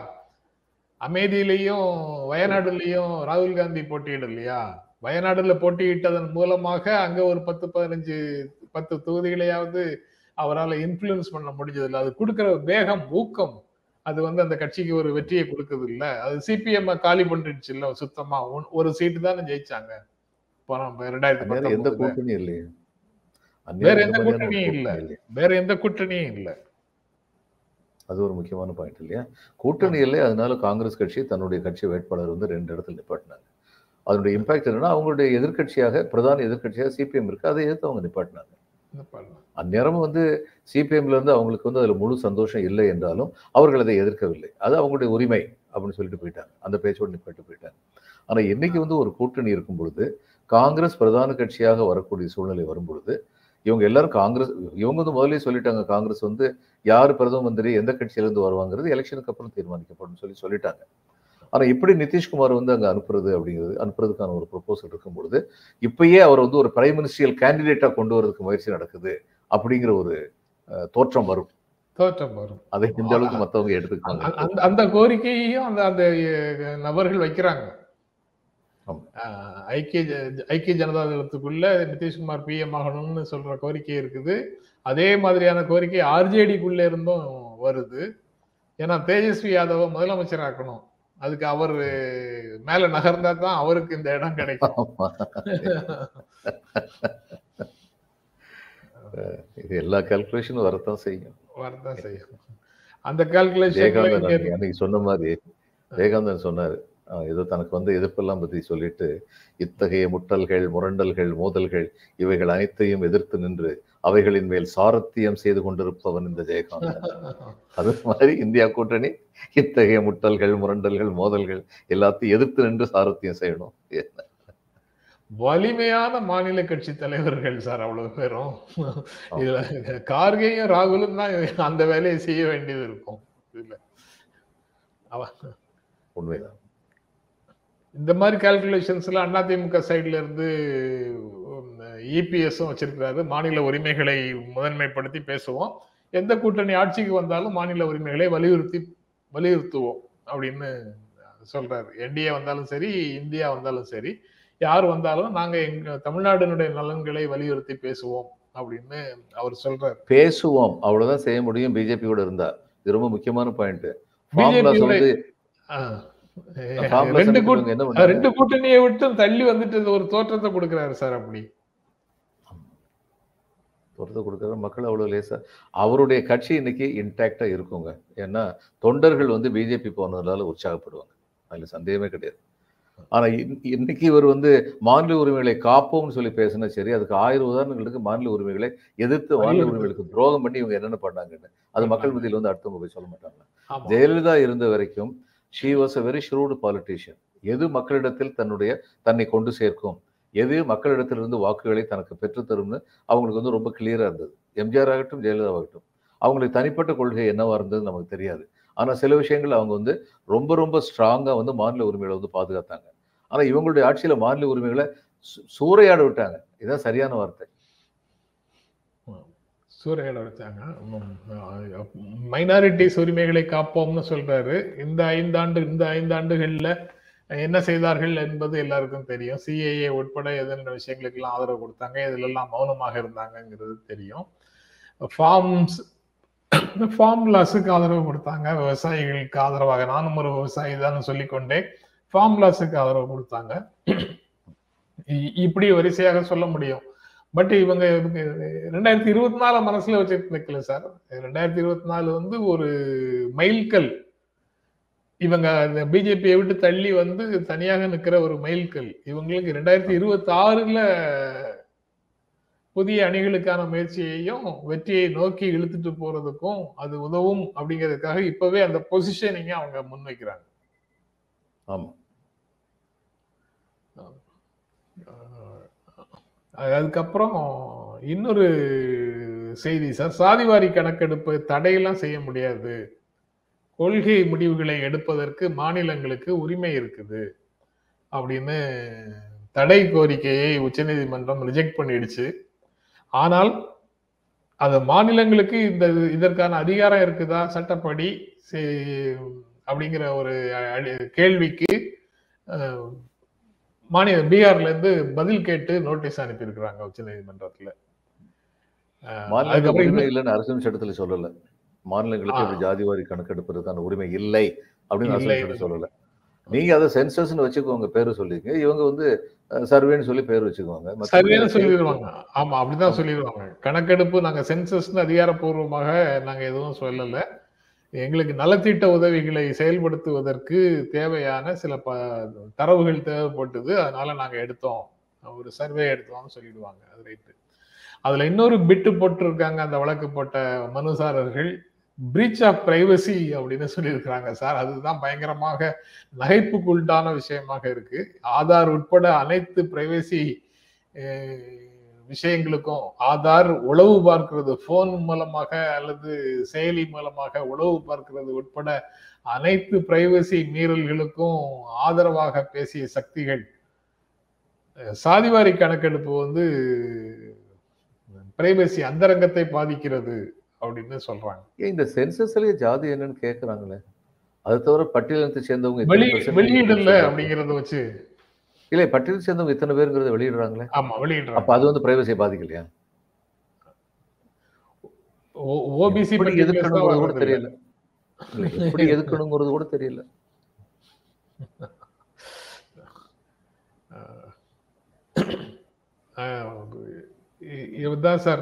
அமேதியிலையும் வயநாடுலயும் ராகுல் காந்தி போட்டியிடலையா? வயநாடுல போட்டியிட்டதன் மூலமாக அங்க ஒரு பத்து பதினஞ்சு பத்து தொகுதிகளையாவது அவரால் இன்ஃப்ளூயன்ஸ் பண்ண முடிஞ்சது இல்ல அது கொடுக்கிற வேகம் ஊக்கம் அது வந்து அந்த கட்சிக்கு ஒரு வெற்றியை கொடுக்குது இல்ல அது சிபிஎம் காலி பண்ணிடுச்சு இல்ல சுத்தமா. ஒன்- ஒரு சீட்டு தானே ஜெயிச்சாங்க. போன ரெண்டாயிரத்தி எந்த. கூட்டணியும் இல்லையே. வேற எந்த கூட்டணியும் இல்ல. கூட்டணி. வேற எந்த கூட்டணியும் இல்ல. அது ஒரு முக்கியமான பாயிண்ட் இல்லையா? கூட்டணி இல்லை அதனால காங்கிரஸ் கட்சி தன்னுடைய கட்சி வேட்பாளர் வந்து ரெண்டு இடத்துல நிப்பாட்டினாங்க. அதனுடைய இம்பாக்ட் என்னன்னா அவங்களுடைய எதிர்க்கட்சியாக பிரதான எதிர்க்கட்சியாக சிபிஎம் இருக்கு. அதை எதிர்த்து அவங்க நிப்பாட்டினாங்க. இந்த பாருங்க. அந்நேரம் வந்து சிபிஎம்ல இருந்து அவங்களுக்கு வந்து அதுல முழு சந்தோஷம் இல்லை என்றாலும் அவர்கள் அதை எதிர்க்கவில்லை. அது அவங்களுடைய உரிமை அப்படின்னு சொல்லிட்டு போயிட்டாங்க. அந்த பேச்சோடு நிப்பாட்டு போயிட்டாங்க. ஆனா இன்னைக்கு வந்து ஒரு கூட்டணி இருக்கும் பொழுது காங்கிரஸ் பிரதான கட்சியாக வரக்கூடிய சூழ்நிலை வரும் பொழுது இவங்க எல்லாரும் காங்கிரஸ் இவங்க வந்து முதல்லயே சொல்லிட்டாங்க காங்கிரஸ் வந்து யார் பிரதம மந்திரி எந்த கட்சியில இருந்து வருவாங்கிறது எலெக்ஷனுக்கு அப்புறம் தீர்மானிக்கப்படும் சொல்லி சொல்லிட்டாங்க. ஆனா எப்படி நிதிஷ்குமார் வந்து அங்க அனுப்புறது அப்படிங்கிறது அனுப்புறதுக்கான ஒரு ப்ரொபோசல் இருக்கும் பொழுது இப்பயே அவர் வந்து ஒரு பிரைம் மினிஸ்ட்ரியல் கேண்டிடேட்டா கொண்டு வரதுக்கு முயற்சி நடக்குது அப்படிங்கிற ஒரு தோற்றம் வரும். தோற்றம் வரும். அதை இந்த அளவுக்கு மத்தவங்க எடுத்துக்காங்க அந்த- அந்த கோரிக்கையையும் அந்த அந்த நபர்கள் வைக்கிறாங்க. ஐக்கிய ஐக்கிய ஜனதா தளத்துக்குள்ள நிதிஷ்குமார் பிஎம் ஆகணும்னு சொல்ற கோரிக்கை இருக்குது. அதே மாதிரியான கோரிக்கை ஆர்ஜேடிக்குள்ள இருந்தும் வருது. ஏன்னா தேஜஸ்வி யாதவ முதலமைச்சர் ஆக்கணும் அதுக்கு அவர் மேல நகர்ந்தா தான் அவருக்கு இந்த இடம் கிடைக்கும். இது எல்லா கால்குலேஷனும் வரத்தான் செய்யும். வரதான் செய்யும். அந்த கால்குலேஷன் அன்னைக்கு- சொன்ன மாதிரி ஜெயகாந்தன் சொன்னாரு ஏதோ தனக்கு வந்து எதிர்ப்பெல்லாம் பத்தி சொல்லிட்டு இத்தகைய முட்டல்கள் முரண்டல்கள் மோதல்கள் இவைகள் அனைத்தையும் எதிர்த்து நின்று அவைகளின் மேல் சாரத்தியம் செய்து கொண்டிருப்பவன் இந்த ஜெயகாந்தன். அது மாதிரி இந்தியா கூட்டணி இத்தகைய முட்டல்கள் முரண்டல்கள் மோதல்கள் எல்லாத்தையும் எதிர்த்து நின்று சாரத்தியம் செய்யணும். வலிமையான மாநில கட்சி தலைவர்கள் சார் அவ்வளவு பேரும். இதுல கார்கேயும் ராகுலும் தான் அந்த வேலையை செய்ய வேண்டியது இருக்கும். இதுல. உண்மைதான். இந்த மாதிரி கால்குலேஷன்ஸ்ல அதிமுக சைடுல இருந்து இபிஎஸும் வச்சிருக்கிறாரு. மாநில உரிமைகளை முதன்மைப்படுத்தி பேசுவோம். எந்த கூட்டணி ஆட்சிக்கு வந்தாலும் மாநில உரிமைகளை வலியுறுத்தி வலியுறுத்துவோம் அப்படின்னு சொல்றாரு. என்டிஏ வந்தாலும் சரி இந்தியா வந்தாலும் சரி யார் வந்தாலும் நாங்க எங்க தமிழ்நாட்டினுடைய நலன்களை வலியுறுத்தி பேசுவோம் அப்படின்னு அவர் சொல்றாரு. பேசுவோம். அவ்வளவுதான் செய்ய முடியும். பிஜேபி கூட இருந்தா. இது ரொம்ப முக்கியமான பாயிண்ட் ரெண்டு? ரெண்டு கூட்டணியை விட்டு தள்ளி வந்துட்டு ஒரு தோற்றத்தை கொடுக்கிறாரு சார் அப்படி. பொறுத்து கொடுக்குற மக்கள் அவ்வளவு லேசா அவருடைய கட்சி இன்னைக்கு இன்டாக்டா இருக்குங்க. ஏன்னா தொண்டர்கள் வந்து பிஜேபி போனதுனால உற்சாகப்படுவாங்க. அதுல சந்தேகமே கிடையாது. ஆனா இன்- இன்னைக்கு இவர் வந்து மாநில உரிமைகளை காப்போம்னு சொல்லி பேசினா சரி அதுக்கு ஆயிரம் உதாரணங்களுக்கு மாநில உரிமைகளை எதிர்த்து மாநில. உரிமைகளுக்கு துரோகம் பண்ணி இவங்க என்னென்ன பண்ணாங்கன்னு. அது மக்கள் மத்தியில் வந்து அடுத்தவங்க போய் சொல்ல மாட்டாங்க. ஜெயலலிதா இருந்த வரைக்கும் she was a very shrewd politician எது மக்களிடத்தில் தன்னுடைய தன்னை கொண்டு சேர்க்கும்? எது மக்களிடத்திலிருந்து வாக்குகளை தனக்கு பெற்றுத்தரும்னு அவங்களுக்கு வந்து ரொம்ப கிளியராக இருந்தது. எம்ஜிஆர் ஆகட்டும் ஜெயலலிதா ஆகட்டும். அவங்களுக்கு தனிப்பட்ட கொள்கை என்னவா இருந்தது நமக்கு தெரியாது. ஆனால் சில விஷயங்கள் அவங்க வந்து ரொம்ப ரொம்ப ஸ்ட்ராங்காக வந்து மாநில உரிமைகளை வந்து பாதுகாத்தாங்க. ஆனால் இவங்களுடைய ஆட்சியில் மாநில உரிமைகளை சூறையாட விட்டாங்க. இதுதான் சரியான வார்த்தை. சூறையாட வச்சாங்க மைனாரிட்டிஸ் உரிமைகளை காப்போம்னு சொல்றாரு. இந்த ஐந்தாண்டு இந்த ஐந்தாண்டுகள்ல என்ன செய்தார்கள் என்பது எல்லாருக்கும் தெரியும். சிஏஏ உட்பட எதென்ன விஷயங்களுக்கெல்லாம் ஆதரவு கொடுத்தாங்க இதுலெல்லாம் மௌனமாக இருந்தாங்கங்கிறது தெரியும். ஃபார்ம்ஸ் ஃபார்ம்லாஸுக்கு ஆதரவு கொடுத்தாங்க. விவசாயிகளுக்கு ஆதரவாக. நானும் ஒரு விவசாயி தான் சொல்லிக்கொண்டே ஃபார்ம்லாஸுக்கு ஆதரவு கொடுத்தாங்க. இ- இப்படி வரிசையாக சொல்ல முடியும். பட் இவங்க இவங்க ரெண்டாயிரத்தி இருபத்தி நாலு மனசுல வச்சுட்டு நிக்கல சார். ரெண்டாயிரத்தி இருபத்தி நாலு வந்து ஒரு மைல்கல். இவங்க இந்த பிஜேபியை விட்டு தள்ளி வந்து தனியாக நிக்கிற ஒரு மைல்கல். இவங்களுக்கு ரெண்டாயிரத்தி இருபத்தி ஆறுல புதிய அணிகளுக்கான முயற்சியையும் வெற்றியை நோக்கி இழுத்துட்டு போறதுக்கும் அது உதவும் அப்படிங்கிறதுக்காக இப்பவே அந்த பொசிஷனிங்க அவங்க முன்வைக்கிறாங்க. ஆமா. அதுக்கப்புறம் இன்னொரு செய்தி சார். சாதிவாரி கணக்கெடுப்பு தடையெல்லாம் செய்ய முடியாது. கொள்கை முடிவுகளை எடுப்பதற்கு மாநிலங்களுக்கு உரிமை இருக்குது அப்படின்னு தடை கோரிக்கையை உச்சநீதிமன்றம் ரிஜெக்ட் பண்ணிடுச்சு. ஆனால் அது மாநிலங்களுக்கு இந்த இதற்கான அதிகாரம் இருக்குதா சட்டப்படி அப்படிங்கிற ஒரு அடி- கேள்விக்கு மாநில பீகார்ல இருந்து பதில் கேட்டு நோட்டீஸ் அனுப்பியிருக்கிறாங்க உச்ச நீதிமன்றத்துல. மாநிலங்களுக்கு உரிமை இல்லைன்னு அரசியல் சட்டத்துல சொல்லல. மாநிலங்களுக்கு. இந்த ஜாதிவாரி கணக்கெடுப்பதற்கான உரிமை இல்லை அப்படின்னு சட்டம் சொல்லல. நீங்க அதை சென்சஸ்னு வச்சுக்கோங்க பேரு சொல்லிங்க இவங்க வந்து சர்வேன்னு சொல்லி பேர் வச்சுக்குவாங்க. அதை சொல்லிடுவாங்க ஆமா அப்படிதான் சொல்லிடுவாங்க கணக்கெடுப்பு நாங்க சென்சஸ்னு அதிகாரப்பூர்வமாக நாங்க எதுவும் சொல்லல. எங்களுக்கு நலத்திட்ட உதவிகளை செயல்படுத்துவதற்கு தேவையான சில ப தரவுகள் தேவைப்பட்டது. அதனால நாங்கள் எடுத்தோம். ஒரு சர்வே எடுத்தோம்னு சொல்லிடுவாங்க. அது ரைட்டு அதுல இன்னொரு பிட்டு போட்டிருக்காங்க. அந்த வழக்கு போட்ட மனுசாரர்கள் பிரீச் ஆஃப் பிரைவசி அப்படின்னு சொல்லியிருக்கிறாங்க சார். அதுதான் பயங்கரமாக நகைப்புக்குள்ளான விஷயமாக இருக்கு. ஆதார் உட்பட அனைத்து பிரைவசி விஷயங்களுக்கும் ஆதார் உளவு பார்க்கிறது போன் மூலமாக அல்லது செயலி மூலமாக உளவு பார்க்கிறது உட்பட அனைத்து பிரைவசி மீறல்களுக்கும் ஆதரவாக பேசிய சக்திகள். சாதிவாரி கணக்கெடுப்பு வந்து பிரைவசி அந்தரங்கத்தை பாதிக்கிறது அப்படின்னு சொல்றாங்க. இந்த சென்சஸ்லயே ஜாதி என்னன்னு கேக்குறாங்களே. அது தவிர பட்டியலத்தை சேர்ந்தவங்க வெளியிடல. அப்படிங்கறத வச்சு இல்ல பட்டியல் சேர்ந்தவங்க இத்தனை பேருங்கிறத வெளியிடுறாங்களே ஆமா வெளியிடுறாங்க அப்ப அது வந்து பிரைவசியை பாதிக்கலையா ஓபிசி எப்படி எதுக்கணுங்கிறது கூட தெரியல எப்படி எதுக்கணுங்கிறது கூட தெரியல இதுதான் சார்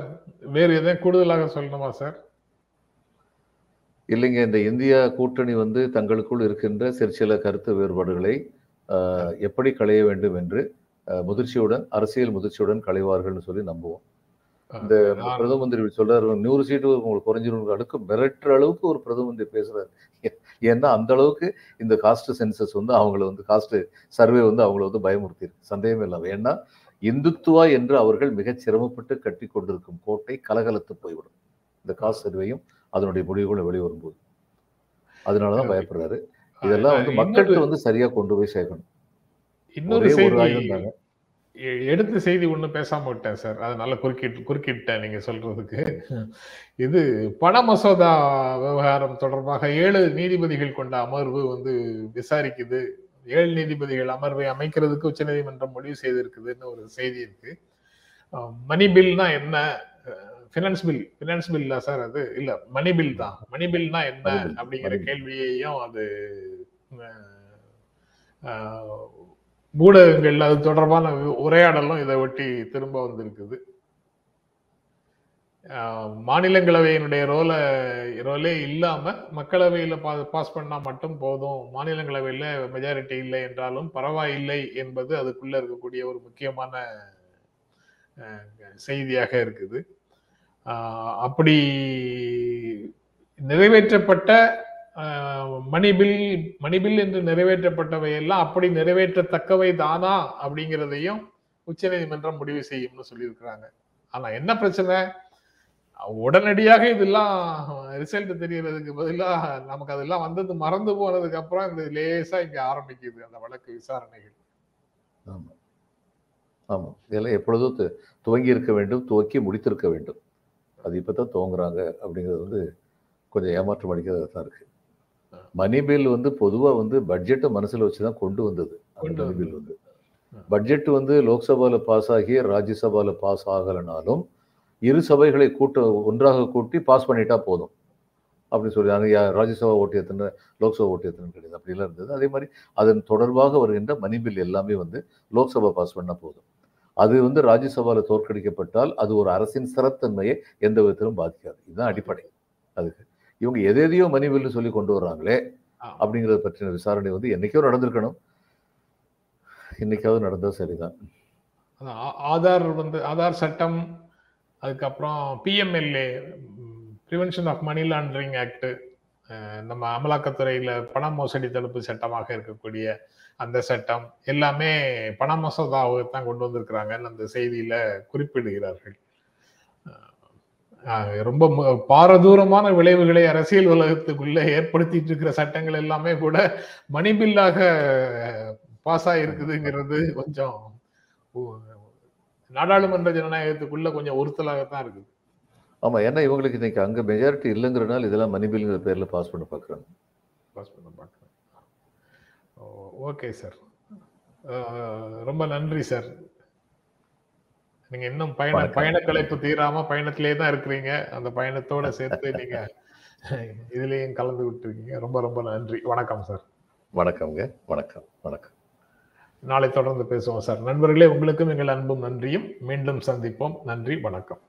வேறு எதாவது கூடுதலாக சொல்லணுமா சார் இல்லைங்க இந்த இந்தியா கூட்டணி வந்து தங்களுக்குள் இருக்கின்ற சிறு சில கருத்து வேறுபாடுகளை எப்படி களைய வேண்டும் என்று முதிர்ச்சியுடன் அரசியல் முதிர்ச்சியுடன் களைவார்கள்னு சொல்லி நம்புவோம். இந்த பிரதம மந்திரி சொல்றாரு நூறு சீட்டு உங்களுக்கு குறைஞ்சிரும் அடுக்கு மிரட்டுற அளவுக்கு ஒரு பிரதம மந்திரி பேசுறாரு. ஏன்னா அந்த அளவுக்கு இந்த காஸ்ட் சென்சஸ் வந்து அவங்கள வந்து காஸ்ட் சர்வே வந்து அவங்கள வந்து பயமுறுத்தியிருக்கு. சந்தேகமே இல்லாம. ஏன்னா இந்துத்துவா என்று அவர்கள் மிகச் சிரமப்பட்டு கட்டி கொண்டிருக்கும் கோட்டை கலகலத்து போய்விடும். இந்த காஸ்ட் சர்வேயும் அதனுடைய முடிவுகளும் வெளிவரும்போது. அதனாலதான் பயப்படுறாரு. இதெல்லாம் வந்து மக்கள்கிட்ட வந்து சரியா கொண்டு போய் சேர்க்கணும். இன்னொரு செய்தி எடுத்த செய்தி ஒண்ணு பேசாம விட்டேன் சார். அதனால குறுக்கிட்டு குறுக்கிட்டேன் நீங்க சொல்றதுக்கு. இது பண மசோதா விவகாரம் தொடர்பாக ஏழு நீதிபதிகள் கொண்ட அமர்வு வந்து விசாரிக்குது. ஏழு நீதிபதிகள் அமர்வை அமைக்கிறதுக்கு உச்சநீதிமன்றம் முடிவு செய்திருக்குதுன்னு ஒரு செய்தி இருக்கு. மணி பில்னா என்ன? ஃபினான்ஸ் பில் ஃபினான்ஸ் பில்லா சார் அது. இல்ல மணி பில் தான். மணி பில்னா என்ன அப்படிங்கிற. கேள்வியையும் அது ஊடகங்கள் அது தொடர்பான உரையாடலும் இதை ஒட்டி திரும்ப வந்திருக்குது. மாநிலங்களவையினுடைய ரோல ரோலே இல்லாம மக்களவையில பாஸ் பண்ணா மட்டும் போதும். மாநிலங்களவையில மெஜாரிட்டி இல்லை என்றாலும் பரவாயில்லை என்பது அதுக்குள்ள இருக்கக்கூடிய ஒரு முக்கியமான செய்தியாக இருக்குது. அப்படி நிறைவேற்றப்பட்ட ஆஹ், மணிபில் மணிபில் என்று நிறைவேற்றப்பட்டவை எல்லாம் அப்படி நிறைவேற்றத்தக்கவை தானா அப்படிங்கிறதையும் உச்சநீதிமன்றம் முடிவு செய்யும்னு சொல்லியிருக்கிறாங்க. ஆனா என்ன பிரச்சனை? உடனடியாக இதெல்லாம் ரிசல்ட் தெரியறதுக்கு பதிலாக நமக்கு அதெல்லாம் வந்தது மறந்து போனதுக்கு அப்புறம் இந்த லேசா இங்க ஆரம்பிக்குது அந்த வழக்கு விசாரணைகள். ஆமா. ஆமா. இதெல்லாம் எப்பொழுதும் து- துவங்கி இருக்க வேண்டும் துவக்கி முடித்திருக்க வேண்டும். அது இப்பதான் துவங்குறாங்க அப்படிங்கிறது வந்து கொஞ்சம் ஏமாற்றம் அடிக்கிறதா தான் இருக்கு மணி பில் வந்து பொதுவா வந்து பட்ஜெட்டை மனசுல வச்சுதான் கொண்டு வந்தது அந்த மணி பில். வந்து. பட்ஜெட் வந்து லோக்சபால பாஸ் ஆகி ராஜ்யசபால பாஸ் ஆகலைனாலும் இரு சபைகளை கூட்ட ஒன்றாக கூட்டி பாஸ் பண்ணிட்டா போதும். அப்படின்னு சொல்லி அங்க ராஜ்யசபா ஓட்டு எத்தனை லோக்சபா ஓட்டு எத்தனை கிடையாது அப்படிலாம் இருந்தது. அதே மாதிரி அதன் தொடர்பாக வருகின்ற மணி பில் எல்லாமே வந்து லோக்சபா பாஸ் பண்ணா போதும். அது வந்து ராஜ்யசபால தோற்கடிக்கப்பட்டால் அது ஒரு அரசின் ஸ்திரத்தன்மையை எந்த விதத்திலும் பாதிக்காது. இதுதான் அடிப்படை. அதுக்கு இவங்க எது எதையோ மணி பில்னு சொல்லி கொண்டு வர்றாங்களே. அப்படிங்கிறத பற்றின விசாரணை வந்து என்னைக்கோ நடந்திருக்கணும். இன்னைக்காவது நடந்தா சரிதான். ஆதார் வந்து ஆதார் சட்டம் அதுக்கப்புறம் PMLA prevention of money laundering act நம்ம அமலாக்கத்துறையில பண மோசடி தடுப்பு சட்டமாக இருக்கக்கூடிய அந்த சட்டம் எல்லாமே பண மசோதாவை தான் கொண்டு வந்திருக்கிறாங்கன்னு அந்த செய்தியில குறிப்பிடுகிறார்கள். ரொம்ப பாரதூரமான விளைவுகளை அரசியல் உலகத்துக்குள்ள ஏற்படுத்திட்டு இருக்கிற சட்டங்கள் எல்லாமே கூட மணி பில்லாக பாஸ் ஆகிருக்குதுங்கிறது கொஞ்சம் நாடாளுமன்ற ஜனநாயகத்துக்குள்ள கொஞ்சம் உறுத்தலாகத்தான் இருக்குது. ஆமா ஏன்னா இவங்களுக்கு இன்னைக்கு அங்க மெஜாரிட்டி இல்லைங்கிறனால இதெல்லாம் மணிபில்ங்கிற பேர்ல பாஸ் பண்ண பாக்குறாங்க பாஸ் பண்ண பார்க்குறேன் ஓகே சார் ரொம்ப நன்றி சார் நீங்க இன்னும் பயண. பயண கலைப்பு தீராம பயணத்திலே தான் இருக்கிறீங்க. அந்த பயணத்தோட சேர்த்து நீங்க இதுலயும் கலந்து விட்டுருக்கீங்க. ரொம்ப ரொம்ப நன்றி. வணக்கம் சார் வணக்கம்ங்க. வணக்கம். வணக்கம். நாளை தொடர்ந்து பேசுவோம் சார் நண்பர்களே உங்களுக்கும் எங்கள் அன்பும் நன்றியும். மீண்டும் சந்திப்போம். நன்றி வணக்கம்.